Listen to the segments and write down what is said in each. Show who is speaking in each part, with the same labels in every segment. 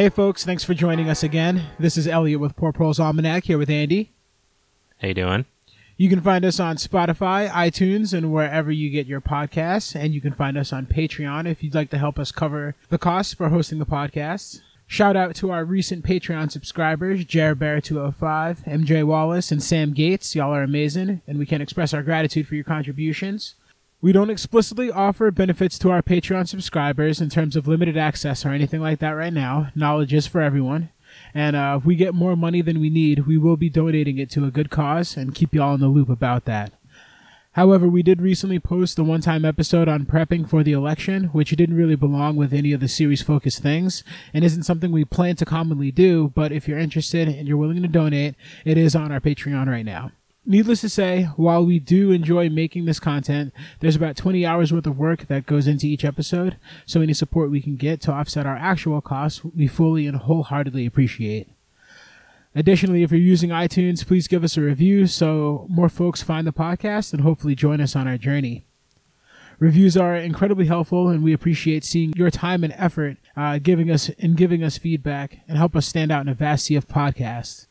Speaker 1: Hey, folks, thanks for joining us again. This is Elliot with Poor Proles Almanac here with Andy.
Speaker 2: How you doing?
Speaker 1: You can find us on Spotify, iTunes, and wherever you get your podcasts. And you can find us on Patreon if you'd like to help us cover the costs for hosting the podcast. Shout out to our recent Patreon subscribers, Jared Bear 205, MJ Wallace, and Sam Gates. Y'all are amazing, and we can't express our gratitude for your contributions. We don't explicitly offer benefits to our Patreon subscribers in terms of limited access or anything like that right now. Knowledge is for everyone. And uh, if we get more money than we need, we will be donating it to a good cause and keep y'all in the loop about that. However, we did recently post a one time episode on prepping for the election, which didn't really belong with any of the series focused things and isn't something we plan to commonly do, but if you're interested and you're willing to donate, it is on our Patreon right now. Needless to say, while we do enjoy making this content, there's about 20 hours worth of work that goes into each episode, so any support we can get to offset our actual costs, we fully and wholeheartedly appreciate. Additionally, if you're using iTunes, please give us a review so more folks find the podcast and hopefully join us on our journey. Reviews are incredibly helpful, and we appreciate seeing your time and effort uh, giving us and giving us feedback and help us stand out in a vast sea of podcasts.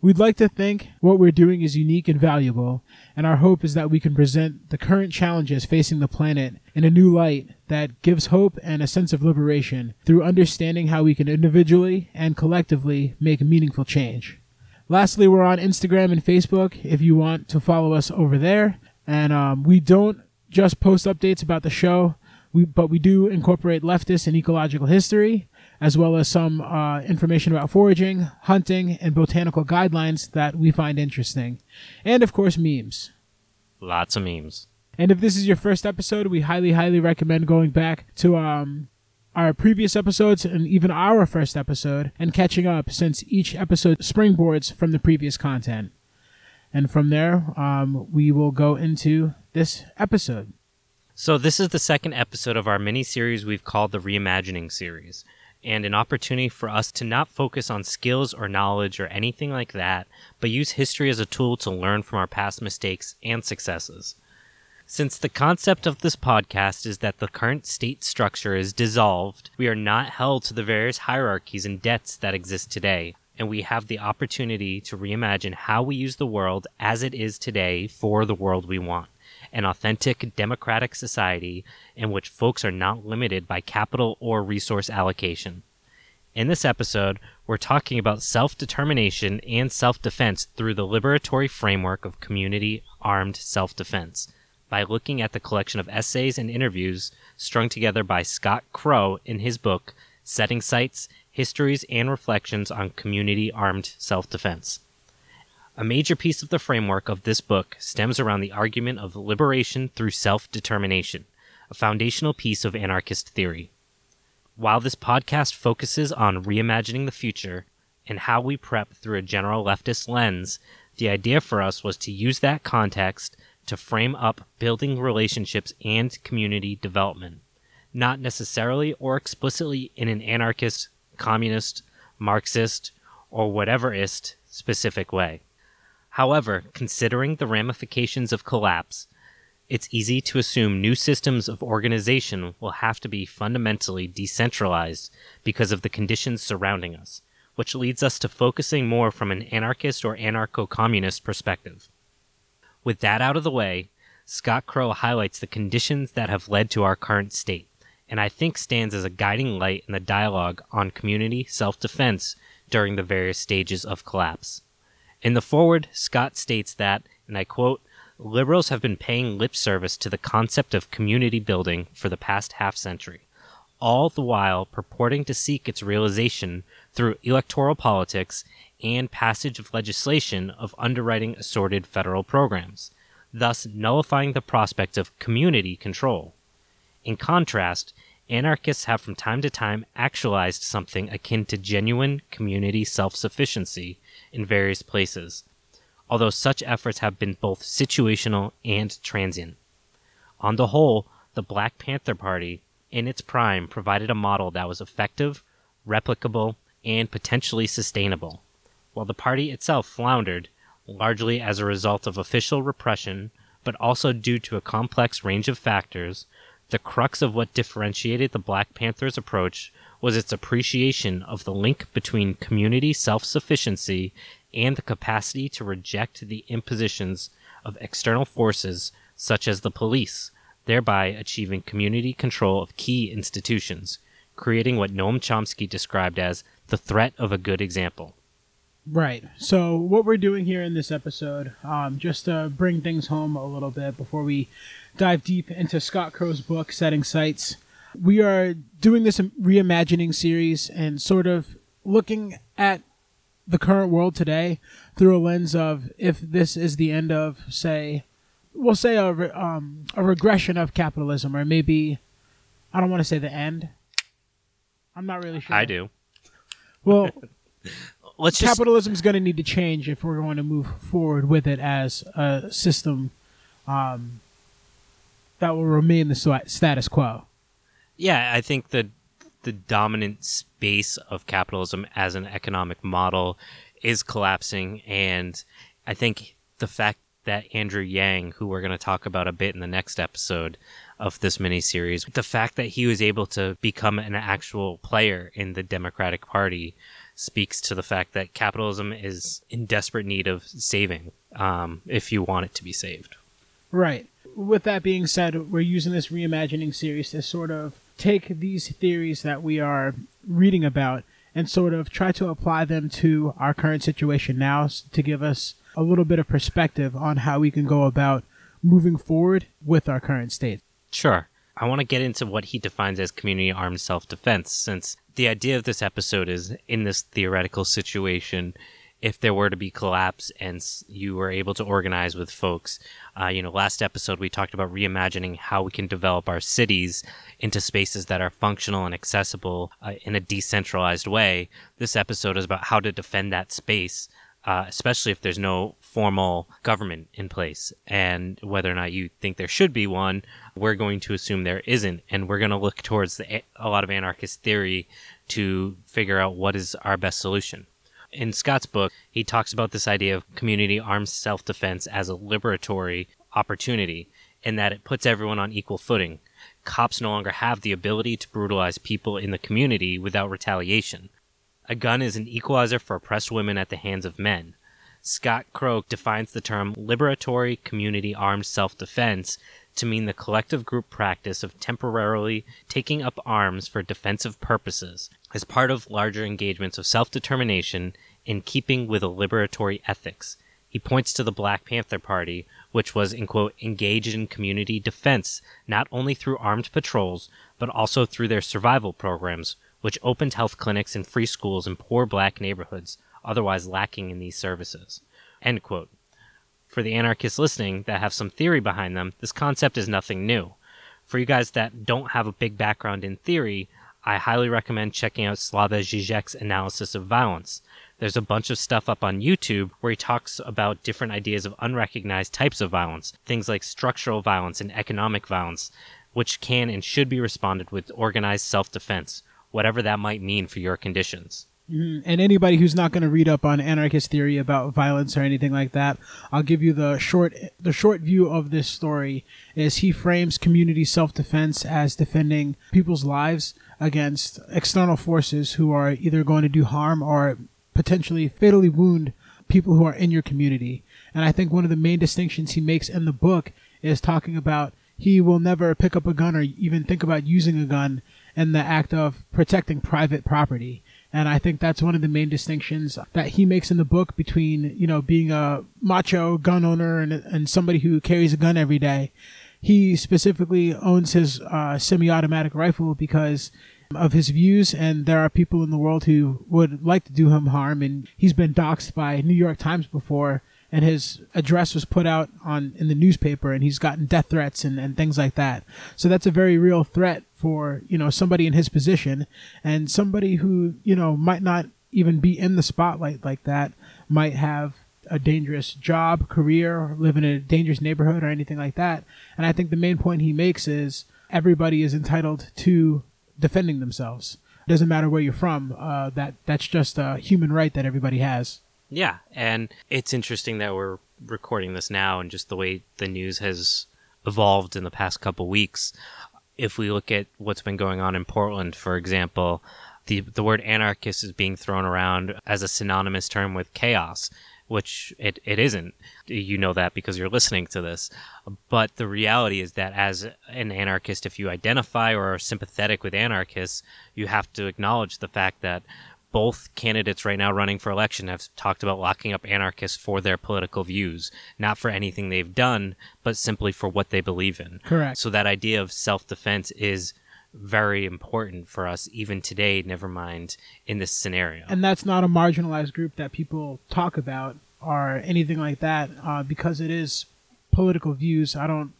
Speaker 1: We'd like to think what we're doing is unique and valuable, and our hope is that we can present the current challenges facing the planet in a new light that gives hope and a sense of liberation through understanding how we can individually and collectively make meaningful change. Lastly, we're on Instagram and Facebook if you want to follow us over there. And um, we don't just post updates about the show, we, but we do incorporate leftist and ecological history as well as some uh, information about foraging, hunting, and botanical guidelines that we find interesting. And of course, memes.
Speaker 2: Lots of memes.
Speaker 1: And if this is your first episode, we highly, highly recommend going back to um, our previous episodes and even our first episode and catching up since each episode springboards from the previous content. And from there, um, we will go into this episode.
Speaker 2: So, this is the second episode of our mini series we've called the Reimagining series and an opportunity for us to not focus on skills or knowledge or anything like that, but use history as a tool to learn from our past mistakes and successes. Since the concept of this podcast is that the current state structure is dissolved, we are not held to the various hierarchies and debts that exist today, and we have the opportunity to reimagine how we use the world as it is today for the world we want an authentic democratic society in which folks are not limited by capital or resource allocation. In this episode, we're talking about self determination and self defense through the liberatory framework of community armed self defense by looking at the collection of essays and interviews strung together by Scott Crow in his book, Setting Sights Histories and Reflections on Community Armed Self Defense. A major piece of the framework of this book stems around the argument of liberation through self determination, a foundational piece of anarchist theory. While this podcast focuses on reimagining the future and how we prep through a general leftist lens, the idea for us was to use that context to frame up building relationships and community development, not necessarily or explicitly in an anarchist, communist, Marxist, or whateverist specific way. However, considering the ramifications of collapse, it's easy to assume new systems of organization will have to be fundamentally decentralized because of the conditions surrounding us, which leads us to focusing more from an anarchist or anarcho communist perspective. With that out of the way, Scott Crow highlights the conditions that have led to our current state, and I think stands as a guiding light in the dialogue on community self defense during the various stages of collapse. In the forward, Scott states that, and I quote, liberals have been paying lip service to the concept of community building for the past half century, all the while purporting to seek its realization through electoral politics and passage of legislation of underwriting assorted federal programs, thus nullifying the prospect of community control. In contrast, anarchists have from time to time actualized something akin to genuine community self sufficiency in various places, although such efforts have been both situational and transient. On the whole, the Black Panther Party, in its prime, provided a model that was effective, replicable, and potentially sustainable, while the party itself floundered, largely as a result of official repression, but also due to a complex range of factors. The crux of what differentiated the Black Panthers' approach was its appreciation of the link between community self sufficiency and the capacity to reject the impositions of external forces such as the police, thereby achieving community control of key institutions, creating what Noam Chomsky described as the threat of a good example.
Speaker 1: Right. So what we're doing here in this episode, um, just to bring things home a little bit before we dive deep into Scott Crow's book, Setting Sights, we are doing this reimagining series and sort of looking at the current world today through a lens of if this is the end of, say, we'll say a, re- um, a regression of capitalism, or maybe, I don't want to say the end. I'm not really sure.
Speaker 2: I do.
Speaker 1: Well,
Speaker 2: Let's just
Speaker 1: capitalism is going to need to change if we're going to move forward with it as a system um, that will remain the status quo.
Speaker 2: Yeah, I think the the dominant space of capitalism as an economic model is collapsing, and I think the fact that Andrew Yang, who we're going to talk about a bit in the next episode of this miniseries, the fact that he was able to become an actual player in the Democratic Party speaks to the fact that capitalism is in desperate need of saving um, if you want it to be saved.
Speaker 1: Right. With that being said, we're using this reimagining series to sort of take these theories that we are reading about and sort of try to apply them to our current situation now to give us a little bit of perspective on how we can go about moving forward with our current state.
Speaker 2: Sure. I want to get into what he defines as community armed self defense, since the idea of this episode is in this theoretical situation, if there were to be collapse and you were able to organize with folks. Uh, you know, last episode we talked about reimagining how we can develop our cities into spaces that are functional and accessible uh, in a decentralized way. This episode is about how to defend that space uh, especially if there's no formal government in place. And whether or not you think there should be one, we're going to assume there isn't. And we're going to look towards the, a lot of anarchist theory to figure out what is our best solution. In Scott's book, he talks about this idea of community armed self defense as a liberatory opportunity in that it puts everyone on equal footing. Cops no longer have the ability to brutalize people in the community without retaliation. A gun is an equalizer for oppressed women at the hands of men. Scott Crow defines the term liberatory community armed self defense to mean the collective group practice of temporarily taking up arms for defensive purposes as part of larger engagements of self determination in keeping with a liberatory ethics. He points to the Black Panther Party, which was, in quote, engaged in community defense, not only through armed patrols, but also through their survival programs, which opened health clinics and free schools in poor black neighborhoods, otherwise lacking in these services. End quote. For the anarchists listening that have some theory behind them, this concept is nothing new. For you guys that don't have a big background in theory, I highly recommend checking out Slavoj Žižek's analysis of violence. There's a bunch of stuff up on YouTube where he talks about different ideas of unrecognized types of violence, things like structural violence and economic violence, which can and should be responded with organized self defense, whatever that might mean for your conditions.
Speaker 1: Mhm. And anybody who's not going to read up on anarchist theory about violence or anything like that, I'll give you the short the short view of this story is he frames community self-defense as defending people's lives against external forces who are either going to do harm or potentially fatally wound people who are in your community. And I think one of the main distinctions he makes in the book is talking about he will never pick up a gun or even think about using a gun in the act of protecting private property. And I think that's one of the main distinctions that he makes in the book between, you know, being a macho gun owner and, and somebody who carries a gun every day. He specifically owns his uh, semi-automatic rifle because of his views, and there are people in the world who would like to do him harm. And he's been doxxed by New York Times before, and his address was put out on in the newspaper, and he's gotten death threats and, and things like that. So that's a very real threat for you know somebody in his position, and somebody who you know might not even be in the spotlight like that might have a dangerous job, career, live in a dangerous neighborhood or anything like that. And I think the main point he makes is everybody is entitled to defending themselves. It doesn't matter where you're from. Uh, that that's just a human right that everybody has.
Speaker 2: Yeah, and it's interesting that we're recording this now and just the way the news has evolved in the past couple weeks. If we look at what's been going on in Portland, for example, the the word anarchist is being thrown around as a synonymous term with chaos, which it, it isn't. You know that because you're listening to this. But the reality is that as an anarchist, if you identify or are sympathetic with anarchists, you have to acknowledge the fact that both candidates right now running for election have talked about locking up anarchists for their political views, not for anything they've done, but simply for what they believe in.
Speaker 1: Correct.
Speaker 2: So that idea of self defense is very important for us even today, never mind in this scenario.
Speaker 1: And that's not a marginalized group that people talk about or anything like that uh, because it is political views. I don't.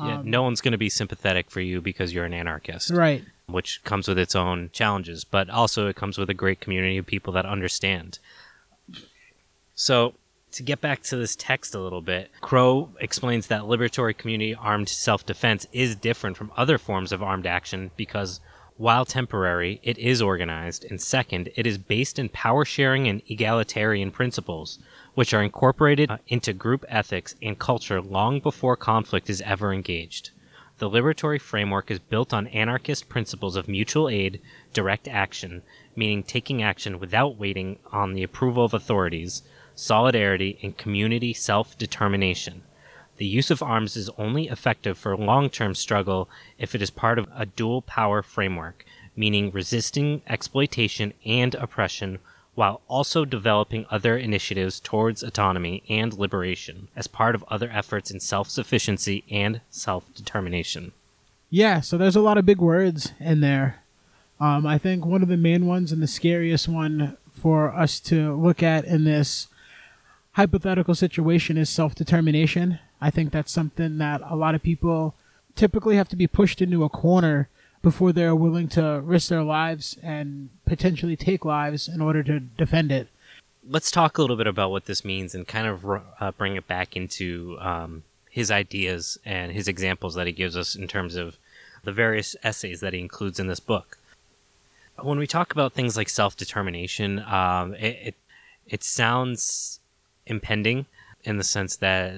Speaker 2: Yeah, um, no one's going to be sympathetic for you because you're an anarchist.
Speaker 1: Right.
Speaker 2: which comes with its own challenges, but also it comes with a great community of people that understand. So, to get back to this text a little bit, Crow explains that liberatory community armed self defense is different from other forms of armed action because, while temporary, it is organized, and second, it is based in power sharing and egalitarian principles, which are incorporated uh, into group ethics and culture long before conflict is ever engaged. The liberatory framework is built on anarchist principles of mutual aid, direct action, meaning taking action without waiting on the approval of authorities, solidarity, and community self determination. The use of arms is only effective for long term struggle if it is part of a dual power framework, meaning resisting exploitation and oppression while also developing other initiatives towards autonomy and liberation as part of other efforts in self sufficiency and self determination.
Speaker 1: Yeah, so there's a lot of big words in there. Um, I think one of the main ones and the scariest one for us to look at in this hypothetical situation is self determination. I think that's something that a lot of people typically have to be pushed into a corner before they're willing to risk their lives and potentially take lives in order to defend it.
Speaker 2: Let's talk a little bit about what this means and kind of uh, bring it back into um, his ideas and his examples that he gives us in terms of the various essays that he includes in this book. When we talk about things like self determination, um, it, it it sounds impending in the sense that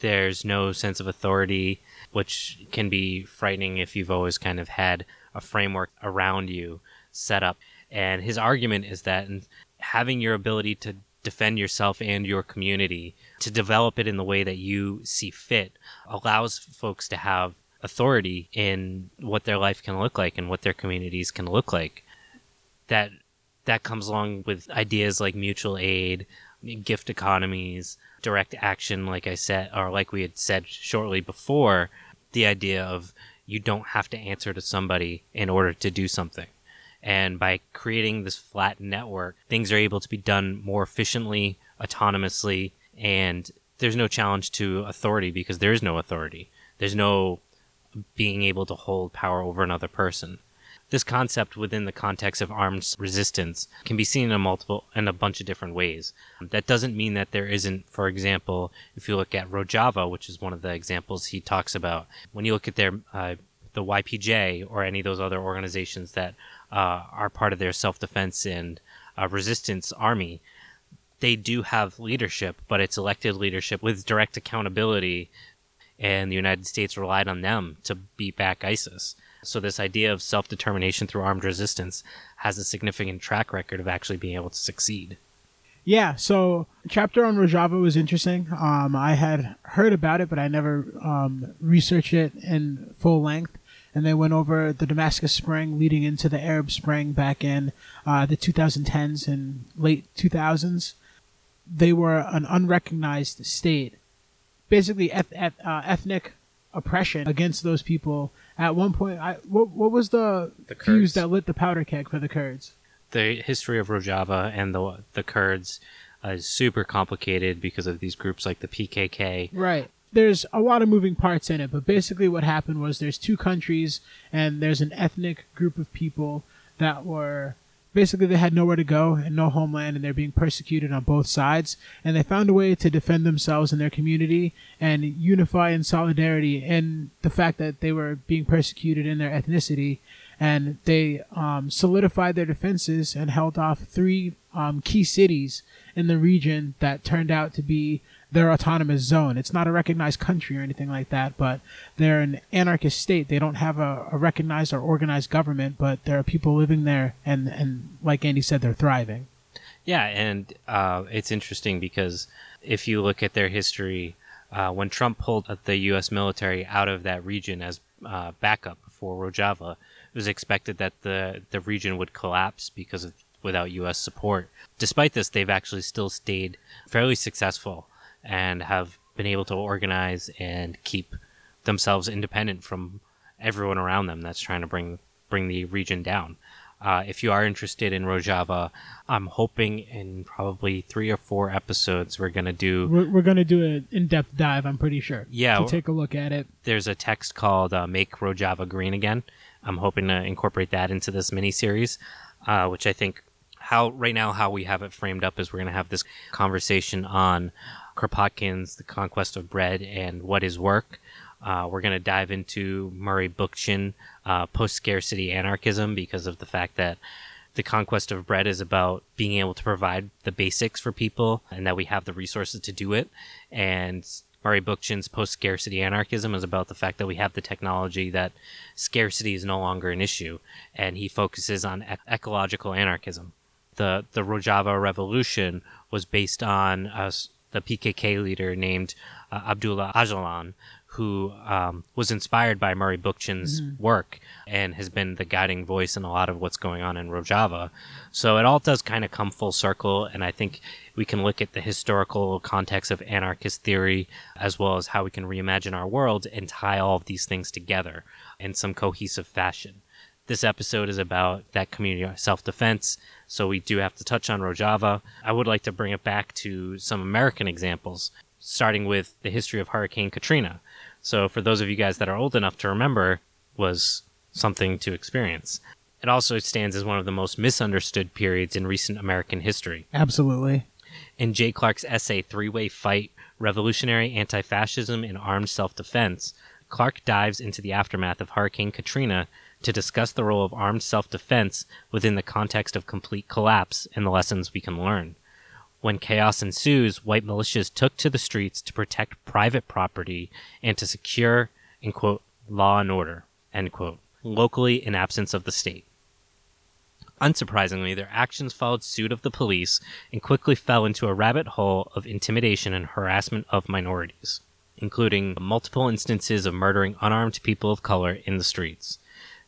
Speaker 2: there's no sense of authority, which can be frightening if you've always kind of had a framework around you set up. And his argument is that having your ability to defend yourself and your community, to develop it in the way that you see fit, allows folks to have authority in what their life can look like and what their communities can look like. That that comes along with ideas like mutual aid, gift economies, direct action, like I said, or like we had said shortly before, the idea of you don't have to answer to somebody in order to do something. And by creating this flat network, things are able to be done more efficiently, autonomously, and there's no challenge to authority because there is no authority. There's no being able to hold power over another person. This concept within the context of armed resistance can be seen in a multiple in a bunch of different ways. That doesn't mean that there isn't, for example, if you look at Rojava, which is one of the examples he talks about, when you look at their uh, the YPJ or any of those other organizations that uh, are part of their self-defense and uh, resistance army, they do have leadership, but it's elected leadership with direct accountability, and the United States relied on them to beat back ISIS. So this idea of self-determination through armed resistance has a significant track record of actually being able to succeed.
Speaker 1: Yeah, so chapter on Rojava was interesting. Um, I had heard about it, but I never um, researched it in full length. And they went over the Damascus Spring leading into the Arab Spring back in uh, the 2010s and late 2000s. They were an unrecognized state, basically eth- eth- uh, ethnic oppression against those people at one point, I what what was the,
Speaker 2: The
Speaker 1: fuse
Speaker 2: Kurds.
Speaker 1: that lit the powder keg for the Kurds?
Speaker 2: The history of Rojava and the the Kurds uh, is super complicated because of these groups like the PKK.
Speaker 1: Right. There's a lot of moving parts in it, but basically what happened was there's two countries and there's an ethnic group of people that were basically they had nowhere to go and no homeland and they're being persecuted on both sides. And they found a way to defend themselves and their community and unify in solidarity in the fact that they were being persecuted in their ethnicity. And they um, solidified their defenses and held off three um, key cities in the region that turned out to be their autonomous zone. It's not a recognized country or anything like that, but they're an anarchist state. They don't have a, a recognized or organized government, but there are people living there, and, and like Andy said, they're thriving.
Speaker 2: Yeah, and uh, it's interesting because if you look at their history, uh, when Trump pulled the U.S. military out of that region as uh, backup for Rojava, it was expected that the the region would collapse because of without U.S. support. Despite this, they've actually still stayed fairly successful and have been able to organize and keep themselves independent from everyone around them that's trying to bring bring the region down. Uh, if you are interested in Rojava, I'm hoping in probably three or four episodes we're gonna do.
Speaker 1: We're, we're going to do an in-depth dive. I'm pretty sure.
Speaker 2: Yeah,
Speaker 1: to take a look at it.
Speaker 2: There's a text called uh, "Make Rojava Green Again." I'm hoping to incorporate that into this mini series, uh, which I think how right now how we have it framed up is we're gonna have this conversation on Kropotkin's The Conquest of Bread and what is work. Uh, we're going to dive into Murray Bookchin, uh, post scarcity anarchism, because of the fact that the conquest of bread is about being able to provide the basics for people and that we have the resources to do it. And Murray Bookchin's post scarcity anarchism is about the fact that we have the technology that scarcity is no longer an issue. And he focuses on ec- ecological anarchism. The, the Rojava revolution was based on uh, the PKK leader named uh, Abdullah Öcalan, who um, was inspired by Murray Bookchin's mm-hmm. work and has been the guiding voice in a lot of what's going on in Rojava. So it all does kind of come full circle, and I think we can look at the historical context of anarchist theory as well as how we can reimagine our world and tie all of these things together in some cohesive fashion. This episode is about that community self defense, so we do have to touch on Rojava. I would like to bring it back to some American examples, starting with the history of Hurricane Katrina. So, for those of you guys that are old enough to remember, was something to experience. It also stands as one of the most misunderstood periods in recent American history.
Speaker 1: Absolutely.
Speaker 2: In Jay Clark's essay, Three Way Fight Revolutionary Anti Fascism and Armed Self Defense, Clark dives into the aftermath of Hurricane Katrina to discuss the role of armed self defense within the context of complete collapse and the lessons we can learn. When chaos ensues, white militias took to the streets to protect private property and to secure, in quote, law and order, end quote, locally in absence of the state. Unsurprisingly, their actions followed suit of the police and quickly fell into a rabbit hole of intimidation and harassment of minorities, including multiple instances of murdering unarmed people of color in the streets.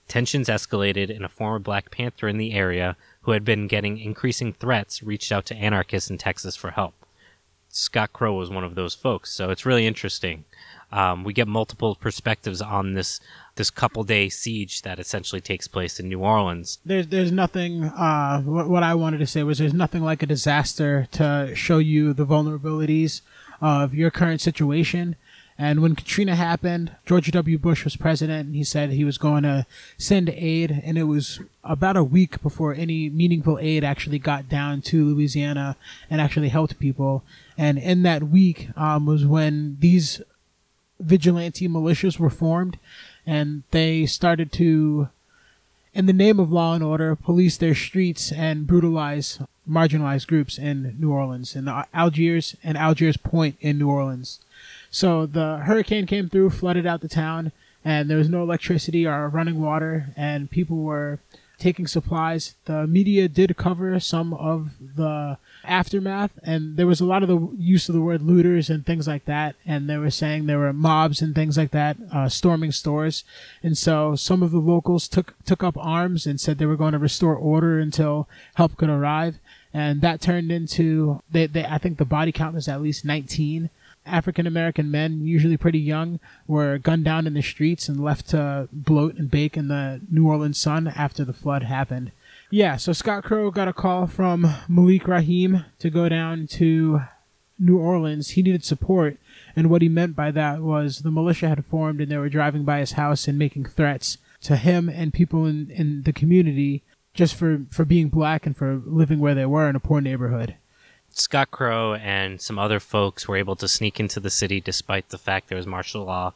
Speaker 2: Tensions escalated, and a former Black Panther in the area who had been getting increasing threats reached out to anarchists in Texas for help. Scott Crow was one of those folks, so it's really interesting. Um, we get multiple perspectives on this this couple day siege that essentially takes place in New Orleans.
Speaker 1: There's there's nothing. Uh, what, what I wanted to say was there's nothing like a disaster to show you the vulnerabilities of your current situation and when Katrina happened, George W. Bush was president, and he said he was going to send aid. And it was about a week before any meaningful aid actually got down to Louisiana and actually helped people. And in that week um, was when these vigilante militias were formed, and they started to, in the name of law and order, police their streets and brutalize marginalized groups in New Orleans, in Algiers and Algiers Point in New Orleans. So the hurricane came through, flooded out the town, and there was no electricity or running water, and people were taking supplies. The media did cover some of the aftermath, and there was a lot of the use of the word looters and things like that. And they were saying there were mobs and things like that uh, storming stores, and so some of the locals took took up arms and said they were going to restore order until help could arrive. And that turned into they, they I think the body count was at least 19 African American men, usually pretty young, were gunned down in the streets and left to bloat and bake in the New Orleans sun after the flood happened. Yeah, so Scott Crow got a call from Malik Rahim to go down to New Orleans. He needed support, and what he meant by that was the militia had formed and they were driving by his house and making threats to him and people in, in the community just for, for being black and for living where they were in a poor neighborhood.
Speaker 2: Scott Crow and some other folks were able to sneak into the city despite the fact there was martial law.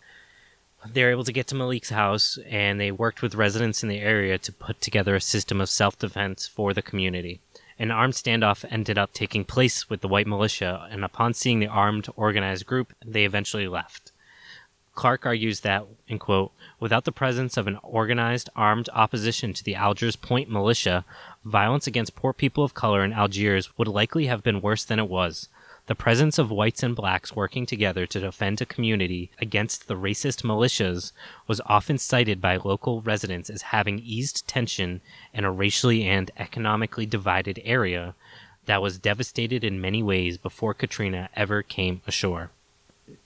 Speaker 2: they were able to get to Malik's house and they worked with residents in the area to put together a system of self defense for the community. An armed standoff ended up taking place with the white militia, and upon seeing the armed, organized group, they eventually left. Clark argues that, in quote, without the presence of an organized, armed opposition to the Algiers Point militia, violence against poor people of color in Algiers would likely have been worse than it was. The presence of whites and blacks working together to defend a community against the racist militias was often cited by local residents as having eased tension in a racially and economically divided area that was devastated in many ways before Katrina ever came ashore.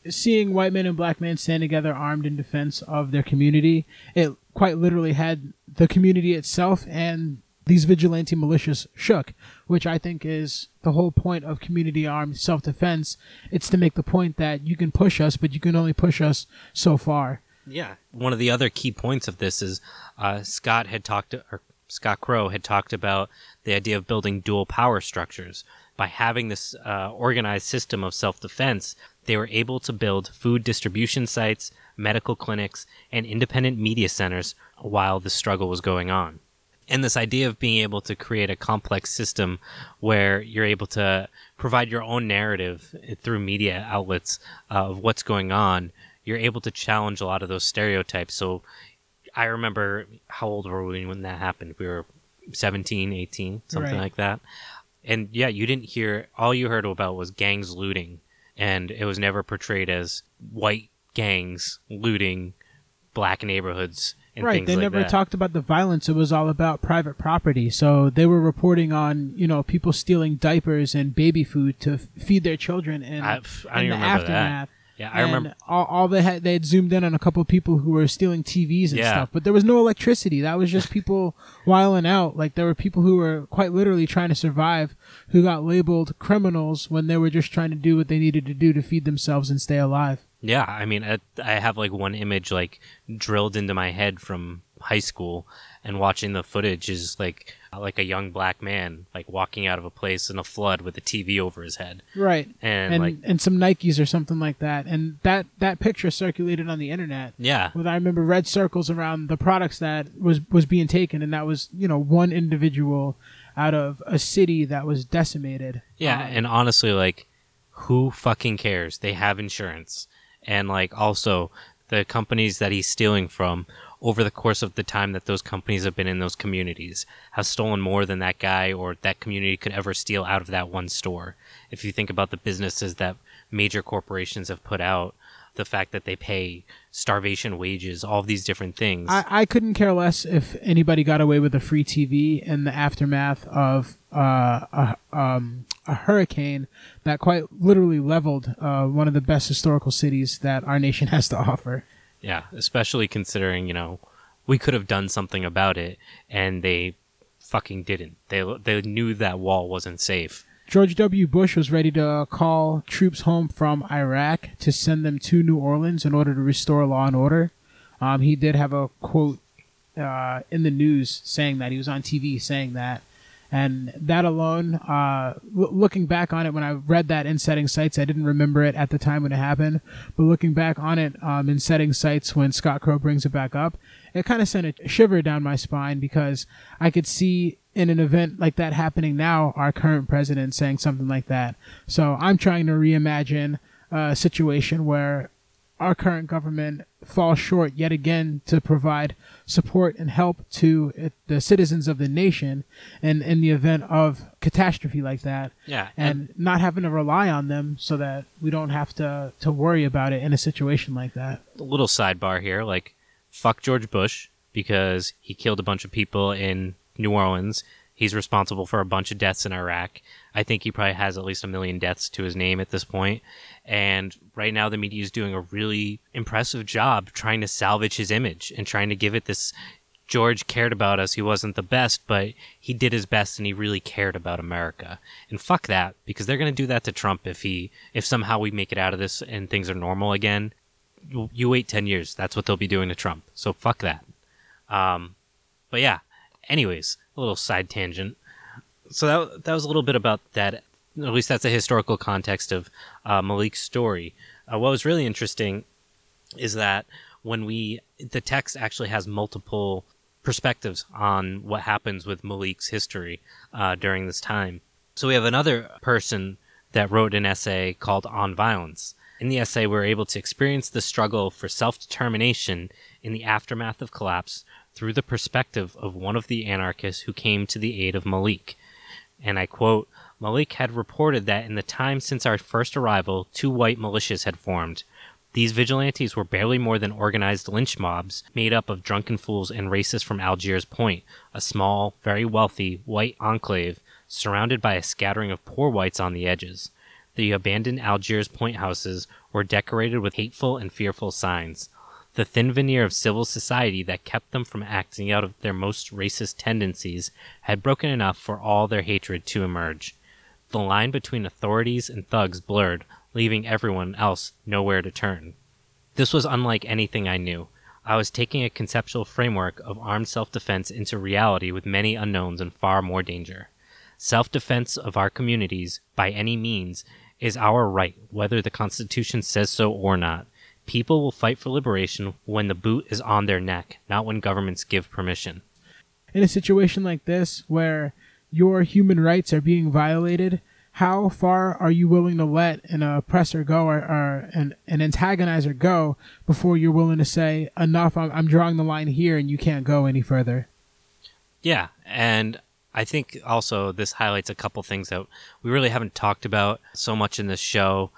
Speaker 1: Seeing white men and black men stand together armed in defense of their community, it quite literally had the community itself and these vigilante militias shook, which I think is the whole point of community armed self defense. It's to make the point that you can push us, but you can only push us so far.
Speaker 2: Yeah. One of the other key points of this is uh, Scott had talked, or Scott Crow had talked about the idea of building dual power structures. By having this uh, organized system of self defense, they were able to build food distribution sites, medical clinics, and independent media centers while the struggle was going on. And this idea of being able to create a complex system where you're able to provide your own narrative through media outlets uh, of what's going on you're able to challenge a lot of those stereotypes. So i remember how old were we when that happened? We were 17 18 something
Speaker 1: Right.
Speaker 2: like that. And yeah you didn't hear all you heard about was gangs looting and it was never portrayed as white gangs looting black neighborhoods and
Speaker 1: right. They
Speaker 2: like
Speaker 1: never
Speaker 2: that.
Speaker 1: talked about the violence. It was all about private property. So they were reporting on, you know, people stealing diapers and baby food to feed their children and
Speaker 2: I, I
Speaker 1: in the aftermath.
Speaker 2: that. Yeah, I
Speaker 1: And
Speaker 2: remember.
Speaker 1: all, all they had they had zoomed in on a couple of people who were stealing TVs and
Speaker 2: Yeah.
Speaker 1: stuff, but there was no electricity. That was just people wiling out. Like there were people who were quite literally trying to survive, who got labeled criminals when they were just trying to do what they needed to do to feed themselves and stay alive.
Speaker 2: Yeah, I mean, I, I have like one image like drilled into my head from high school, and watching the footage is like like a young black man like walking out of a place in a flood with a TV over his head,
Speaker 1: Right.
Speaker 2: and,
Speaker 1: And
Speaker 2: like
Speaker 1: and some Nikes or something like that. And that that picture circulated on the internet.
Speaker 2: yeah,
Speaker 1: With I remember red circles around the products that was was being taken, and that was you know one individual out of a city that was decimated.
Speaker 2: Yeah,
Speaker 1: Um,
Speaker 2: and honestly, like, who fucking cares? They have insurance, and like also the companies that he's stealing from over the course of the time that those companies have been in those communities have stolen more than that guy or that community could ever steal out of that one store. If you think about the businesses that major corporations have put out, the fact that they pay starvation wages, all these different things.
Speaker 1: I, I couldn't care less if anybody got away with a free TV in the aftermath of uh, a, um, a hurricane that quite literally leveled uh, one of the best historical cities that our nation has to offer.
Speaker 2: Yeah, especially considering, you know, we could have done something about it and they fucking didn't. They they knew that wall wasn't safe.
Speaker 1: George W. Bush was ready to call troops home from Iraq to send them to New Orleans in order to restore law and order. Um, he did have a quote uh, in the news saying that he was on TV saying that, and that alone, uh, l- looking back on it, when I read that in setting Sights, I didn't remember it at the time when it happened, but looking back on it um, in setting Sights, when Scott Crow brings it back up, it kind of sent a shiver down my spine because I could see in an event like that happening now, our current president saying something like that. So I'm trying to reimagine a situation where our current government falls short yet again to provide support and help to uh, the citizens of the nation and in the event of catastrophe like that
Speaker 2: Yeah,
Speaker 1: and not having to rely on them so that we don't have to to worry about it in a situation like that
Speaker 2: a little sidebar here, like fuck George Bush because he killed a bunch of people in New Orleans. He's responsible for a bunch of deaths in Iraq. I think he probably has at least a million deaths to his name at this point. And right now, the media is doing a really impressive job trying to salvage his image and trying to give it this George cared about us. He wasn't the best, but he did his best and he really cared about America. And fuck that, because they're going to do that to Trump if he, if somehow we make it out of this and things are normal again. You- You wait 10 years. That's what they'll be doing to Trump. So fuck that. Um, but yeah, anyways, a little side tangent. So that, that was a little bit about that. At least that's a historical context of uh, Malik's story. Uh, what was really interesting is that when we the text actually has multiple perspectives on what happens with Malik's history uh, during this time. So we have another person that wrote an essay called On Violence. In the essay, we're able to experience the struggle for self determination in the aftermath of collapse through the perspective of one of the anarchists who came to the aid of Malik. And I quote Malik had reported that in the time since our first arrival, two white militias had formed. These vigilantes were barely more than organized lynch mobs made up of drunken fools and racists from Algiers Point, a small, very wealthy, white enclave surrounded by a scattering of poor whites on the edges. The abandoned Algiers Point houses were decorated with hateful and fearful signs. The thin veneer of civil society that kept them from acting out of their most racist tendencies had broken enough for all their hatred to emerge. The line between authorities and thugs blurred, leaving everyone else nowhere to turn. This was unlike anything I knew. I was taking a conceptual framework of armed self defense into reality with many unknowns and far more danger. Self defense of our communities, by any means, is our right, whether the Constitution says so or not. People will fight for liberation when the boot is on their neck, not when governments give permission.
Speaker 1: In a situation like this, where your human rights are being violated, how far are you willing to let an oppressor go or, or an, an antagonizer go before you're willing to say enough I'm, I'm drawing the line here and you can't go any further
Speaker 2: yeah and i think also this highlights a couple things that we really haven't talked about so much in this show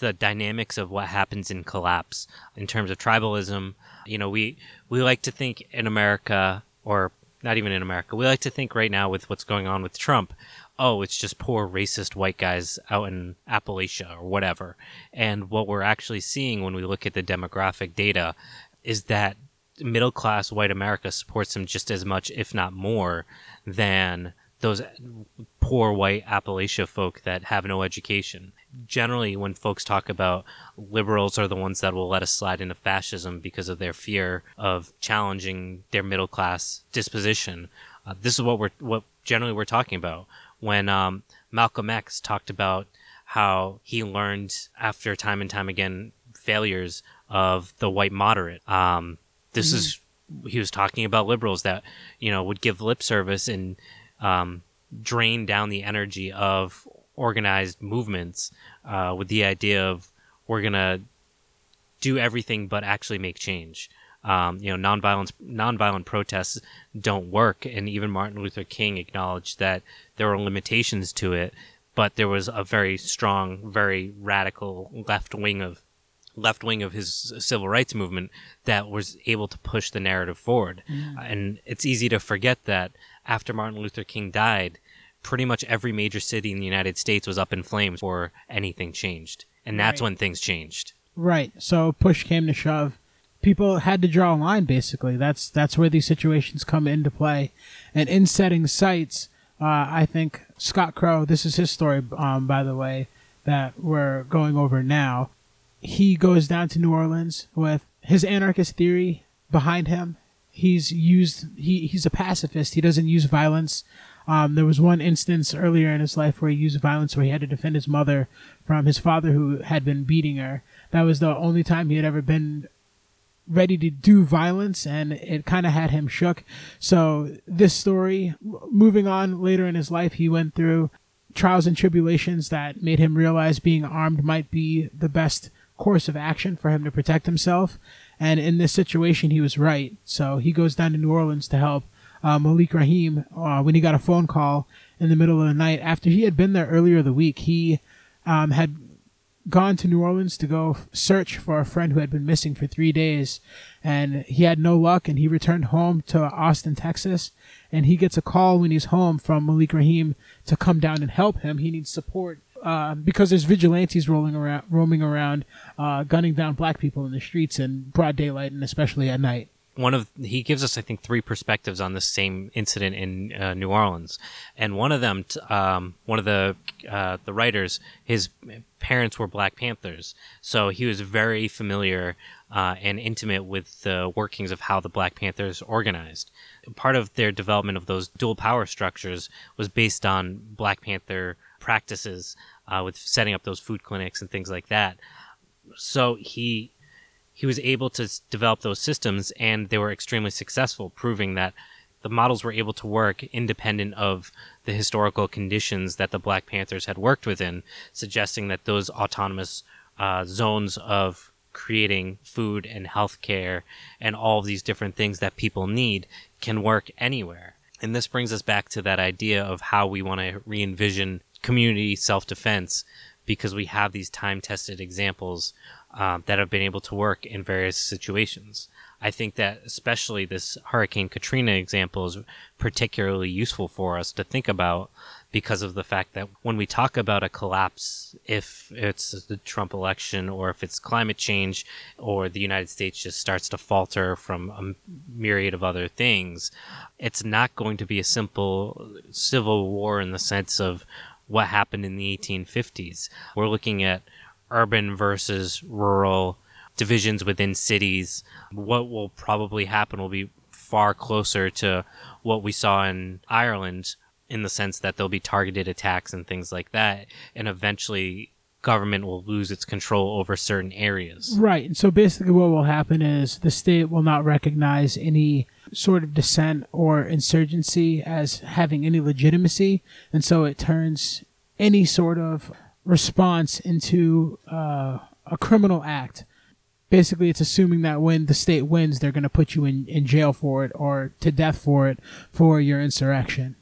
Speaker 2: the dynamics of what happens in collapse in terms of tribalism you know we we like to think in america or not even in America. We like to think right now with what's going on with Trump, oh, it's just poor racist white guys out in Appalachia or whatever. And what we're actually seeing when we look at the demographic data is that middle class white America supports them just as much, if not more, than those poor white Appalachia folk that have no education. Generally, when folks talk about liberals are the ones that will let us slide into fascism because of their fear of challenging their middle class disposition, uh, this is what we're what generally we're talking about when um, Malcolm X talked about how he learned after time and time again failures of the white moderate. Um, this mm-hmm. is he was talking about liberals that you know would give lip service and um, drain down the energy of organized movements uh, with the idea of we're gonna do everything but actually make change um, you know, nonviolent nonviolent protests don't work, and even Martin Luther King acknowledged that there were limitations to it, but there was a very strong, very radical left wing of left wing of his civil rights movement that was able to push the narrative forward. Mm. And it's easy to forget that after Martin Luther King died, pretty much every major city in the United States was up in flames before anything changed. And that's right. when things changed.
Speaker 1: Right. So push came to shove people had to draw a line basically that's that's where these situations come into play and in setting sights uh, i think scott crow this is his story um, by the way that we're going over now he goes down to new orleans with his anarchist theory behind him he's used he, he's a pacifist he doesn't use violence um, there was one instance earlier in his life where he used violence where he had to defend his mother from his father who had been beating her that was the only time he had ever been ready to do violence and it kind of had him shook. So this story, moving on later in his life, he went through trials and tribulations that made him realize being armed might be the best course of action for him to protect himself. And in this situation, he was right. So he goes down to New Orleans to help uh, Malik Rahim uh, when he got a phone call in the middle of the night after he had been there earlier the week. He um, had gone to New Orleans to go search for a friend who had been missing for three days, and he had no luck. And he returned home to Austin, Texas, and he gets a call when he's home from Malik Rahim to come down and help him. He needs support uh, because there's vigilantes rolling around, roaming around, uh, gunning down black people in the streets in broad daylight and especially at night
Speaker 2: one of he gives us I think three perspectives on this same incident in uh, New Orleans, and one of them, um, one of the uh, the writers, his parents were Black Panthers, so he was very familiar uh, and intimate with the workings of how the Black Panthers organized. Part of their development of those dual power structures was based on Black Panther practices uh, with setting up those food clinics and things like that. So he he was able to develop those systems and they were extremely successful, proving that the models were able to work independent of the historical conditions that the Black Panthers had worked within, suggesting that those autonomous uh, zones of creating food and healthcare and all of these different things that people need can work anywhere. And this brings us back to that idea of how we want to re envision community self defense because we have these time tested examples um, that have been able to work in various situations. I think that especially this Hurricane Katrina example is particularly useful for us to think about because of the fact that when we talk about a collapse, if it's the Trump election or if it's climate change or the United States just starts to falter from a myriad of other things, it's not going to be a simple civil war in the sense of what happened in the 1850s. We're looking at urban versus rural divisions within cities. What will probably happen will be far closer to what we saw in Ireland in the sense that there'll be targeted attacks and things like that. And eventually government will lose its control over certain areas.
Speaker 1: Right. And so basically, what will happen is the state will not recognize any sort of dissent or insurgency as having any legitimacy. And so it turns any sort of response into uh, a criminal act. Basically, it's assuming that when the state wins, they're going to put you in, in jail for it or to death for it for your insurrection.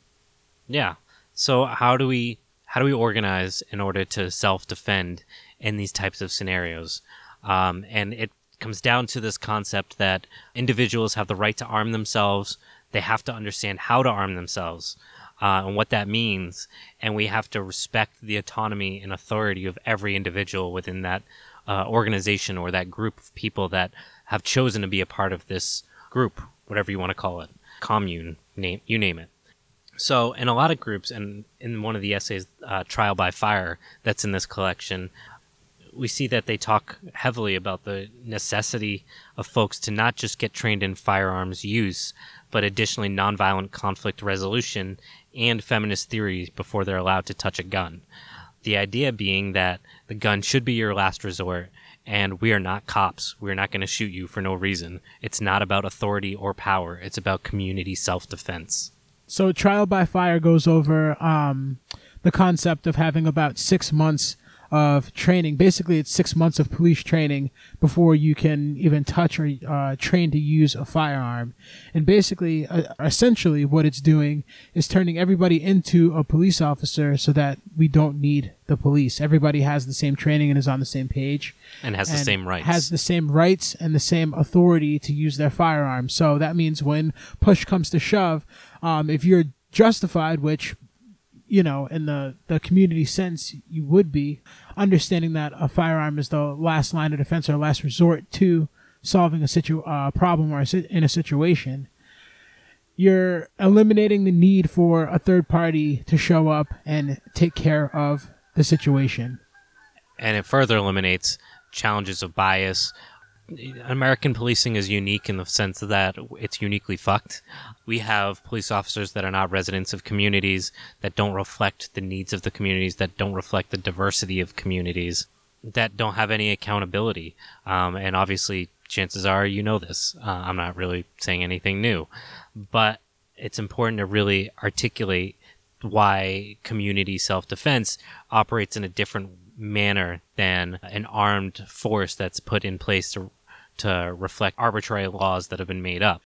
Speaker 2: Yeah. So how do we how do we organize in order to self defend in these types of scenarios? Um, and it comes down to this concept that individuals have the right to arm themselves. They have to understand how to arm themselves uh, and what that means, and we have to respect the autonomy and authority of every individual within that uh, organization or that group of people that have chosen to be a part of this group, whatever you want to call it, commune, name you name it. So, in a lot of groups, and in one of the essays, uh, Trial by Fire, that's in this collection, we see that they talk heavily about the necessity of folks to not just get trained in firearms use, but additionally nonviolent conflict resolution and feminist theory before they're allowed to touch a gun. The idea being that the gun should be your last resort, and we are not cops. We're not going to shoot you for no reason. It's not about authority or power, it's about community self defense.
Speaker 1: So trial by fire goes over um, the concept of having about six months of training. Basically, it's six months of police training before you can even touch or uh, train to use a firearm. And basically, uh, essentially, what it's doing is turning everybody into a police officer so that we don't need the police. Everybody has the same training and is on the same page.
Speaker 2: And has the same rights.
Speaker 1: Has the same rights and the same authority to use their firearm. So that means when push comes to shove, um, if you're justified, which you know, in the the community sense, you would be understanding that a firearm is the last line of defense or last resort to solving a situ uh, problem or a si- in a situation. You're eliminating the need for a third party to show up and take care of the situation.
Speaker 2: and it further eliminates challenges of bias. American policing is unique in the sense that it's uniquely fucked. We have police officers that are not residents of communities, that don't reflect the needs of the communities, that don't reflect the diversity of communities, that don't have any accountability. Um, and obviously, chances are you know this. Uh, I'm not really saying anything new, but it's important to really articulate why community self defense operates in a different manner than an armed force that's put in place to to reflect arbitrary laws that have been made up.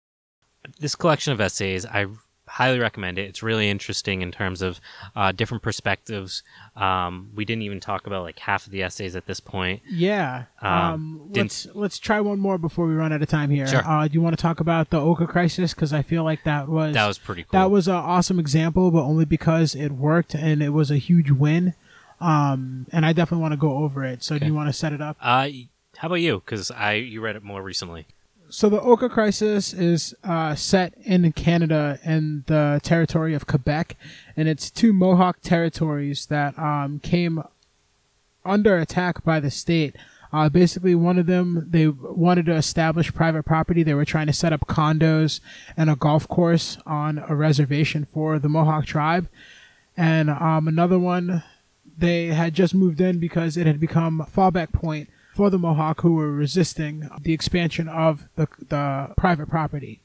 Speaker 2: This collection of essays, I highly recommend it. It's really interesting in terms of uh, different perspectives. Um, we didn't even talk about like half of the essays at this point.
Speaker 1: Yeah.
Speaker 2: Um,
Speaker 1: Um, let's let's try one more before we run out of time here.
Speaker 2: Sure.
Speaker 1: Uh, do you want to talk about the Oka crisis? Because I feel like that was
Speaker 2: That was pretty cool.
Speaker 1: that was an awesome example, but only because it worked and it was a huge win. Um, and I definitely want to go over it. So do you want to set it up?
Speaker 2: uh, how about you? Because I you read it more recently.
Speaker 1: So the Oka crisis is uh, set in Canada and the territory of Quebec, and it's two Mohawk territories that um, came under attack by the state. Uh, basically, one of them they wanted to establish private property. They were trying to set up condos and a golf course on a reservation for the Mohawk tribe, and um, another one they had just moved in because it had become a fallback point for the Mohawk who were resisting the expansion of the, the private property.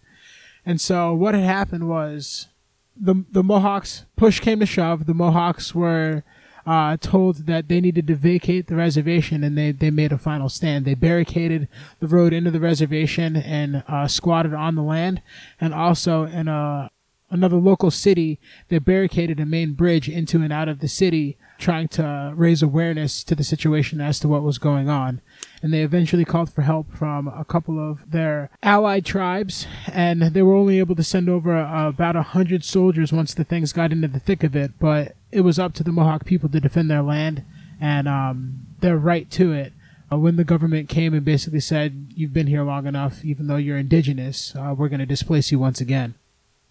Speaker 1: And so what had happened was the the Mohawks push came to shove. The Mohawks were uh, told that they needed to vacate the reservation, and they, they made a final stand. They barricaded the road into the reservation and uh, squatted on the land, and also in a another local city, they barricaded a main bridge into and out of the city, trying to raise awareness to the situation as to what was going on. And they eventually called for help from a couple of their allied tribes, and they were only able to send over uh, about a hundred soldiers once the things got into the thick of it. But it was up to the Mohawk people to defend their land and um, their right to it. Uh, when the government came and basically said, "You've been here long enough, even though you're indigenous, uh, we're going to displace you once again."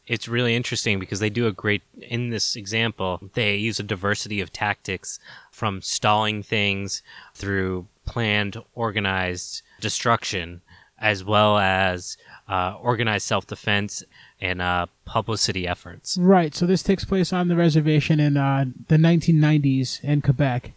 Speaker 2: It's really interesting because they do a great in this example they use a diversity of tactics from stalling things through planned organized destruction as well as uh, organized self-defense and uh, publicity efforts
Speaker 1: Right. So this takes place on the reservation in uh, the 1990s in Quebec,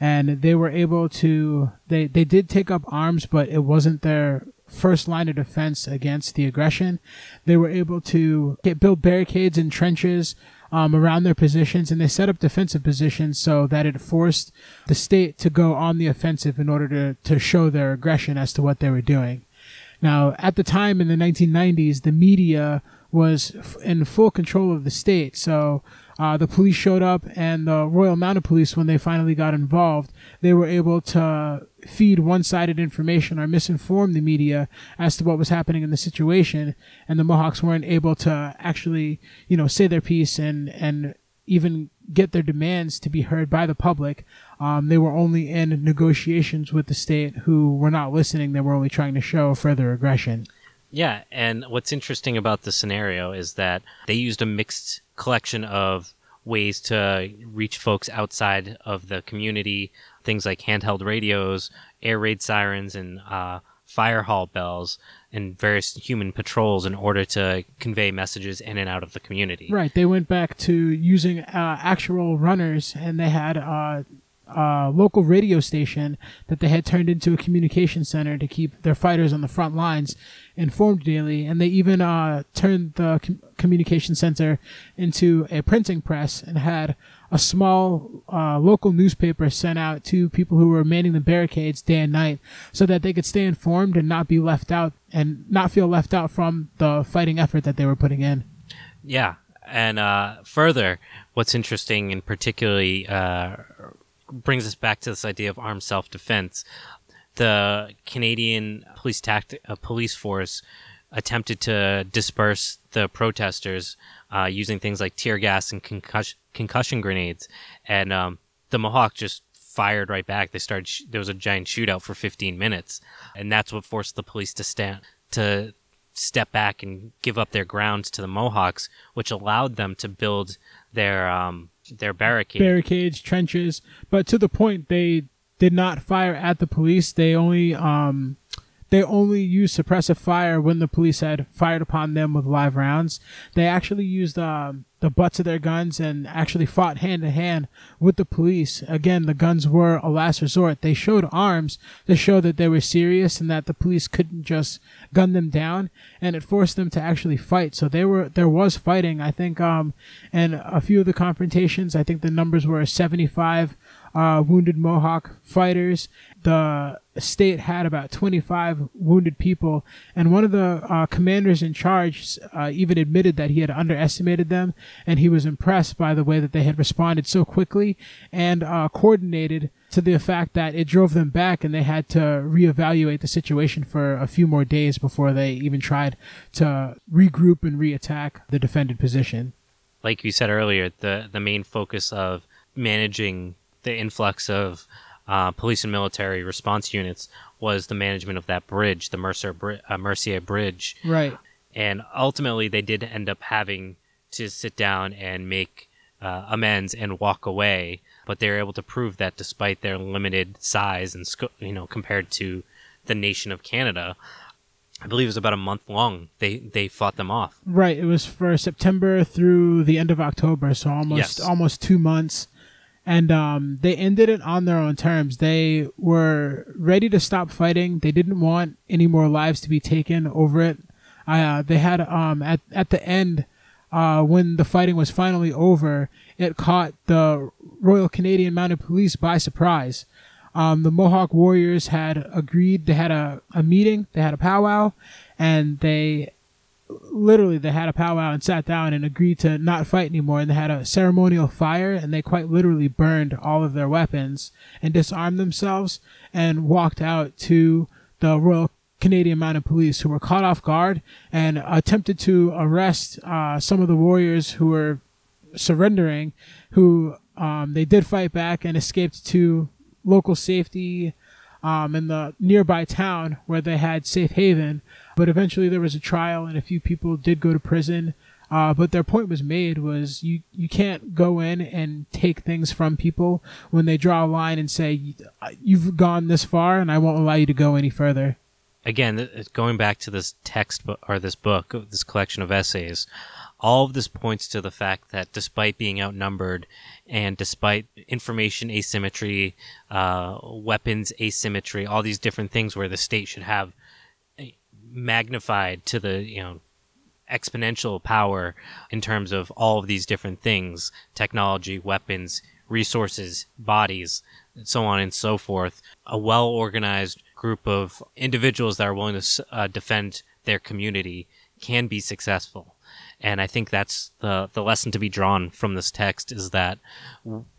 Speaker 1: and they were able to. They they did take up arms, but it wasn't their first line of defense against the aggression. They were able to get build barricades and trenches. Um, around their positions, and they set up defensive positions so that it forced the state to go on the offensive in order to, to show their aggression as to what they were doing. Now, at the time in the 1990s, the media was f- in full control of the state. So uh, the police showed up, and the Royal Mounted Police, when they finally got involved, they were able to feed one-sided information or misinform the media as to what was happening in the situation, and the Mohawks weren't able to actually, you know, say their piece and and even get their demands to be heard by the public. Um, they were only in negotiations with the state who were not listening. They were only trying to show further aggression.
Speaker 2: Yeah, and what's interesting about the scenario is that they used a mixed collection of ways to reach folks outside of the community, things like handheld radios, air raid sirens, and uh, fire hall bells, and various human patrols in order to convey messages in and out of the community.
Speaker 1: Right. They went back to using uh, actual runners, and they had uh, a local radio station that they had turned into a communication center to keep their fighters on the front lines informed daily. And they even uh, turned the com- communication center into a printing press and had a small uh, local newspaper sent out to people who were manning the barricades day and night so that they could stay informed and not be left out and not feel left out from the fighting effort that they were putting in.
Speaker 2: Yeah, and uh, further, what's interesting and particularly uh, brings us back to this idea of armed self-defense. The Canadian police tactic, uh, police force attempted to disperse the protesters uh, using things like tear gas and concussion, concussion grenades, and um, the Mohawk just fired right back. They started. Sh- there was a giant shootout for 15 minutes, and that's what forced the police to stand to step back and give up their grounds to the Mohawks, which allowed them to build their um, their barricade.
Speaker 1: barricades, trenches, but to the point they did not fire at the police. They only um they only used suppressive fire when the police had fired upon them with live rounds. They actually used um, the butts of their guns and actually fought hand to hand with the police. Again, the guns were a last resort. They showed arms to show that they were serious and that the police couldn't just gun them down, and it forced them to actually fight. So they were there was fighting. I think um, and a few of the confrontations. I think the numbers were 75 uh, wounded Mohawk fighters. The state had about 25 wounded people, and one of the uh, commanders in charge uh, even admitted that he had underestimated them, and he was impressed by the way that they had responded so quickly and uh, coordinated to the fact that it drove them back, and they had to reevaluate the situation for a few more days before they even tried to regroup and reattack the defended position.
Speaker 2: like you said earlier, the the main focus of managing the influx of uh, police and military response units was the management of that bridge, the Mercer Bri- uh, Mercier Bridge,
Speaker 1: Right.
Speaker 2: and ultimately they did end up having to sit down and make uh, amends and walk away. But they were able to prove that despite their limited size and sco- you know compared to the nation of Canada, I believe it was about a month long. They they fought them off.
Speaker 1: Right. It was for September through the end of October, so almost
Speaker 2: Yes.
Speaker 1: almost two months. And um, they ended it on their own terms. They were ready to stop fighting. They didn't want any more lives to be taken over it. Uh, they had um, at at the end uh, when the fighting was finally over, it caught the Royal Canadian Mounted Police by surprise. Um, the Mohawk warriors had agreed. They had a, a meeting. They had a powwow, and they literally they had a powwow and sat down and agreed to not fight anymore and they had a ceremonial fire and they quite literally burned all of their weapons and disarmed themselves and walked out to the Royal Canadian Mounted Police who were caught off guard and attempted to arrest uh, some of the warriors who were surrendering who um, they did fight back and escaped to local safety um, in the nearby town where they had safe haven. But eventually there was a trial and a few people did go to prison. Uh, but their point was made was you, you can't go in and take things from people when they draw a line and say you've gone this far and I won't allow you to go any further.
Speaker 2: Again, going back to this text or this book, this collection of essays, all of this points to the fact that despite being outnumbered and despite information asymmetry, uh, weapons asymmetry, all these different things where the state should have magnified to the, you know, exponential power in terms of all of these different things technology, weapons, resources, bodies, so on and so forth. A well organized group of individuals that are willing to uh, defend their community can be successful. And I think that's the, the lesson to be drawn from this text is that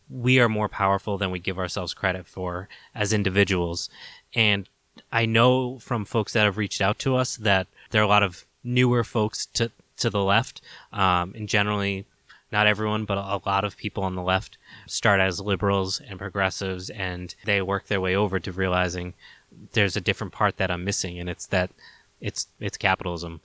Speaker 2: we are more powerful than we give ourselves credit for as individuals. And I know from folks that have reached out to us that there are a lot of newer folks to, to the left. Um, and generally, not everyone, but a lot of people on the left start as liberals and progressives and they work their way over to realizing there's a different part that I'm missing. And it's that it's it's capitalism.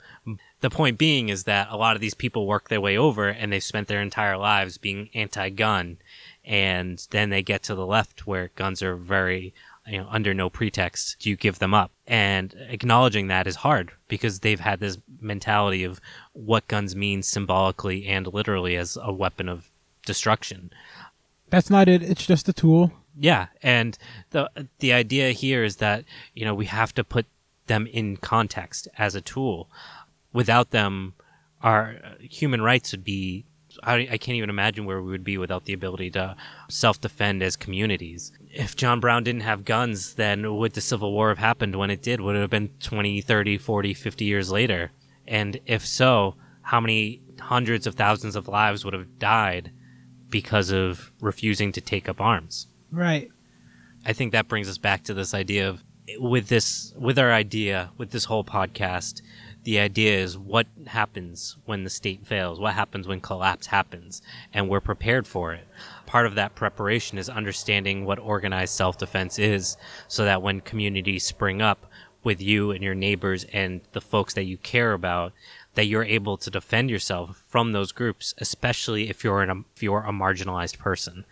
Speaker 2: The point being is that a lot of these people work their way over and they've spent their entire lives being anti-gun and then they get to the left where guns are very you know under no pretext do you give them up and acknowledging that is hard because they've had this mentality of what guns mean symbolically and literally as a weapon of destruction
Speaker 1: that's not it it's just a tool
Speaker 2: yeah and the the idea here is that you know we have to put them in context as a tool. Without them, our human rights would be. I, I can't even imagine where we would be without the ability to self defend as communities. If John Brown didn't have guns, then would the Civil War have happened when it did? Would it have been 20, 30, 40, 50 years later? And if so, how many hundreds of thousands of lives would have died because of refusing to take up arms?
Speaker 1: Right.
Speaker 2: I think that brings us back to this idea of with this with our idea with this whole podcast the idea is what happens when the state fails what happens when collapse happens and we're prepared for it. Part of that preparation is understanding what organized self-defense is so that when communities spring up with you and your neighbors and the folks that you care about that you're able to defend yourself from those groups especially if you're an, if you're a marginalized person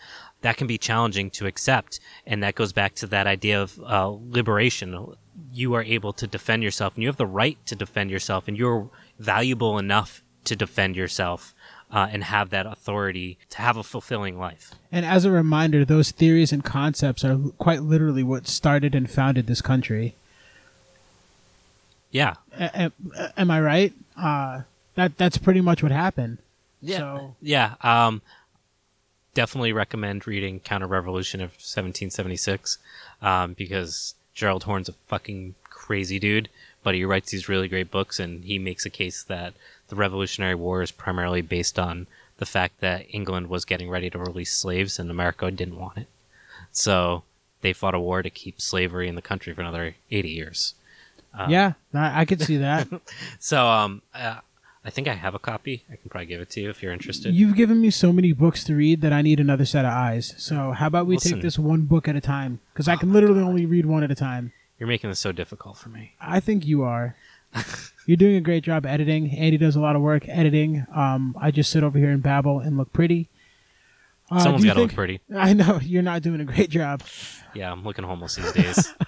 Speaker 2: that can be challenging to accept. And that goes back to that idea of uh, liberation. You are able to defend yourself and you have the right to defend yourself and you're valuable enough to defend yourself. Uh, and have that authority to have a fulfilling life.
Speaker 1: And as a reminder, those theories and concepts are quite literally what started and founded this country.
Speaker 2: Yeah.
Speaker 1: A- a- am I right? Uh, that that's pretty much what happened.
Speaker 2: Yeah. So. Yeah. Um, definitely recommend reading Counter Revolution of 1776 um, because Gerald Horne's a fucking crazy dude, but he writes these really great books and he makes a case that the Revolutionary War is primarily based on the fact that England was getting ready to release slaves and America didn't want it. So they fought a war to keep slavery in the country for another 80 years.
Speaker 1: Um, yeah, I, I could see that.
Speaker 2: so um, uh, I think I have a copy. I can probably give it to you if you're interested.
Speaker 1: You've given me so many books to read that I need another set of eyes. So how about we Listen. take this one book at a time? Because I can literally only read one at a time.
Speaker 2: You're making this so difficult for me.
Speaker 1: I think you are. You're doing a great job editing. Andy does a lot of work editing. Um, I just sit over here and babble and look pretty.
Speaker 2: Uh, Someone's got to look pretty.
Speaker 1: I know you're not doing a great job.
Speaker 2: Yeah, I'm looking homeless these days.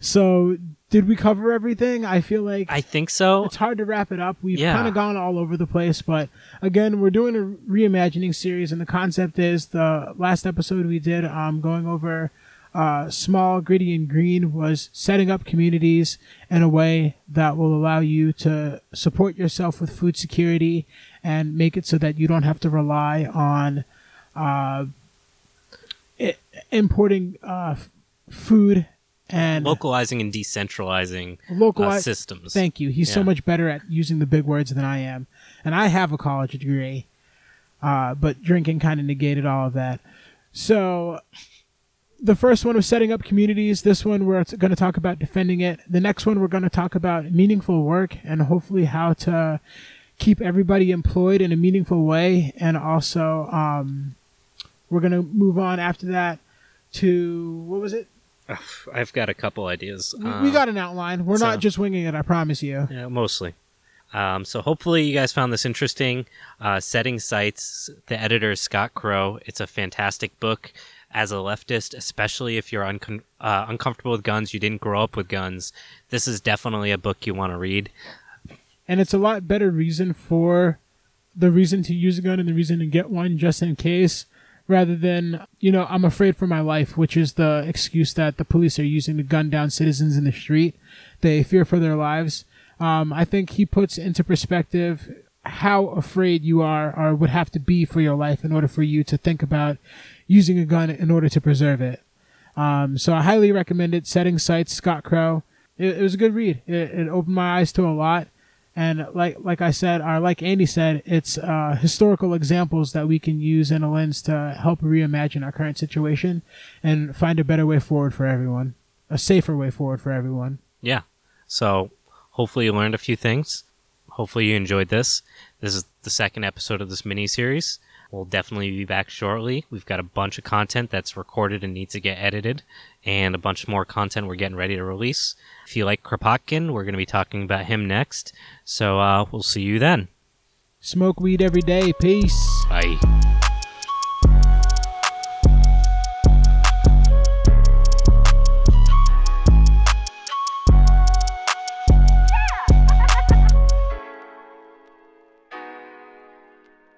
Speaker 1: So, did we cover everything? I feel like
Speaker 2: I think so.
Speaker 1: it's hard to wrap it up. We've
Speaker 2: Yeah.
Speaker 1: kind of gone all over the place, but again, we're doing a reimagining series, and the concept is the last episode we did, um, going over uh, small, gritty, and green, was setting up communities in a way that will allow you to support yourself with food security and make it so that you don't have to rely on uh, i- importing uh, food and
Speaker 2: Localizing and decentralizing uh, systems.
Speaker 1: Thank you. He's so much better at using the big words than I am. And I have a college degree, uh, but drinking kind of negated all of that. So the first one was setting up communities. This one, we're going to talk about defending it. The next one, we're going to talk about meaningful work and hopefully how to keep everybody employed in a meaningful way. And also, um, we're going to move on after that to what was it?
Speaker 2: I've got a couple ideas.
Speaker 1: We- we got an outline. We're
Speaker 2: so-
Speaker 1: not just winging it, I promise you.
Speaker 2: Yeah, mostly. Um, so hopefully you guys found this interesting. Uh, Setting Sights, the editor is Scott Crow. It's a fantastic book. As a leftist, especially if you're uncom- uh, uncomfortable with guns, you didn't grow up with guns, this is definitely a book you want to read.
Speaker 1: and it's a lot better reason for the reason to use a gun and the reason to get one just in case rather than you know i'm afraid for my life which is the excuse that the police are using to gun down citizens in the street they fear for their lives um, i think he puts into perspective how afraid you are or would have to be for your life in order for you to think about using a gun in order to preserve it um, so I highly recommend it. Setting Sights, Scott Crow. It, it was a good read. It, it opened my eyes to a lot, and like like I said, or like Andy said, it's uh, historical examples that we can use in a lens to help reimagine our current situation and find a better way forward for everyone, a safer way forward for everyone.
Speaker 2: Yeah. So hopefully you learned a few things. Hopefully you enjoyed this. This is the second episode of this mini series. We'll definitely be back shortly. We've got a bunch of content that's recorded and needs to get edited, and a bunch more content we're getting ready to release. If you like Kropotkin, we're going to be talking about him next. So uh, we'll see you then.
Speaker 1: Smoke weed every day. Peace.
Speaker 2: Bye.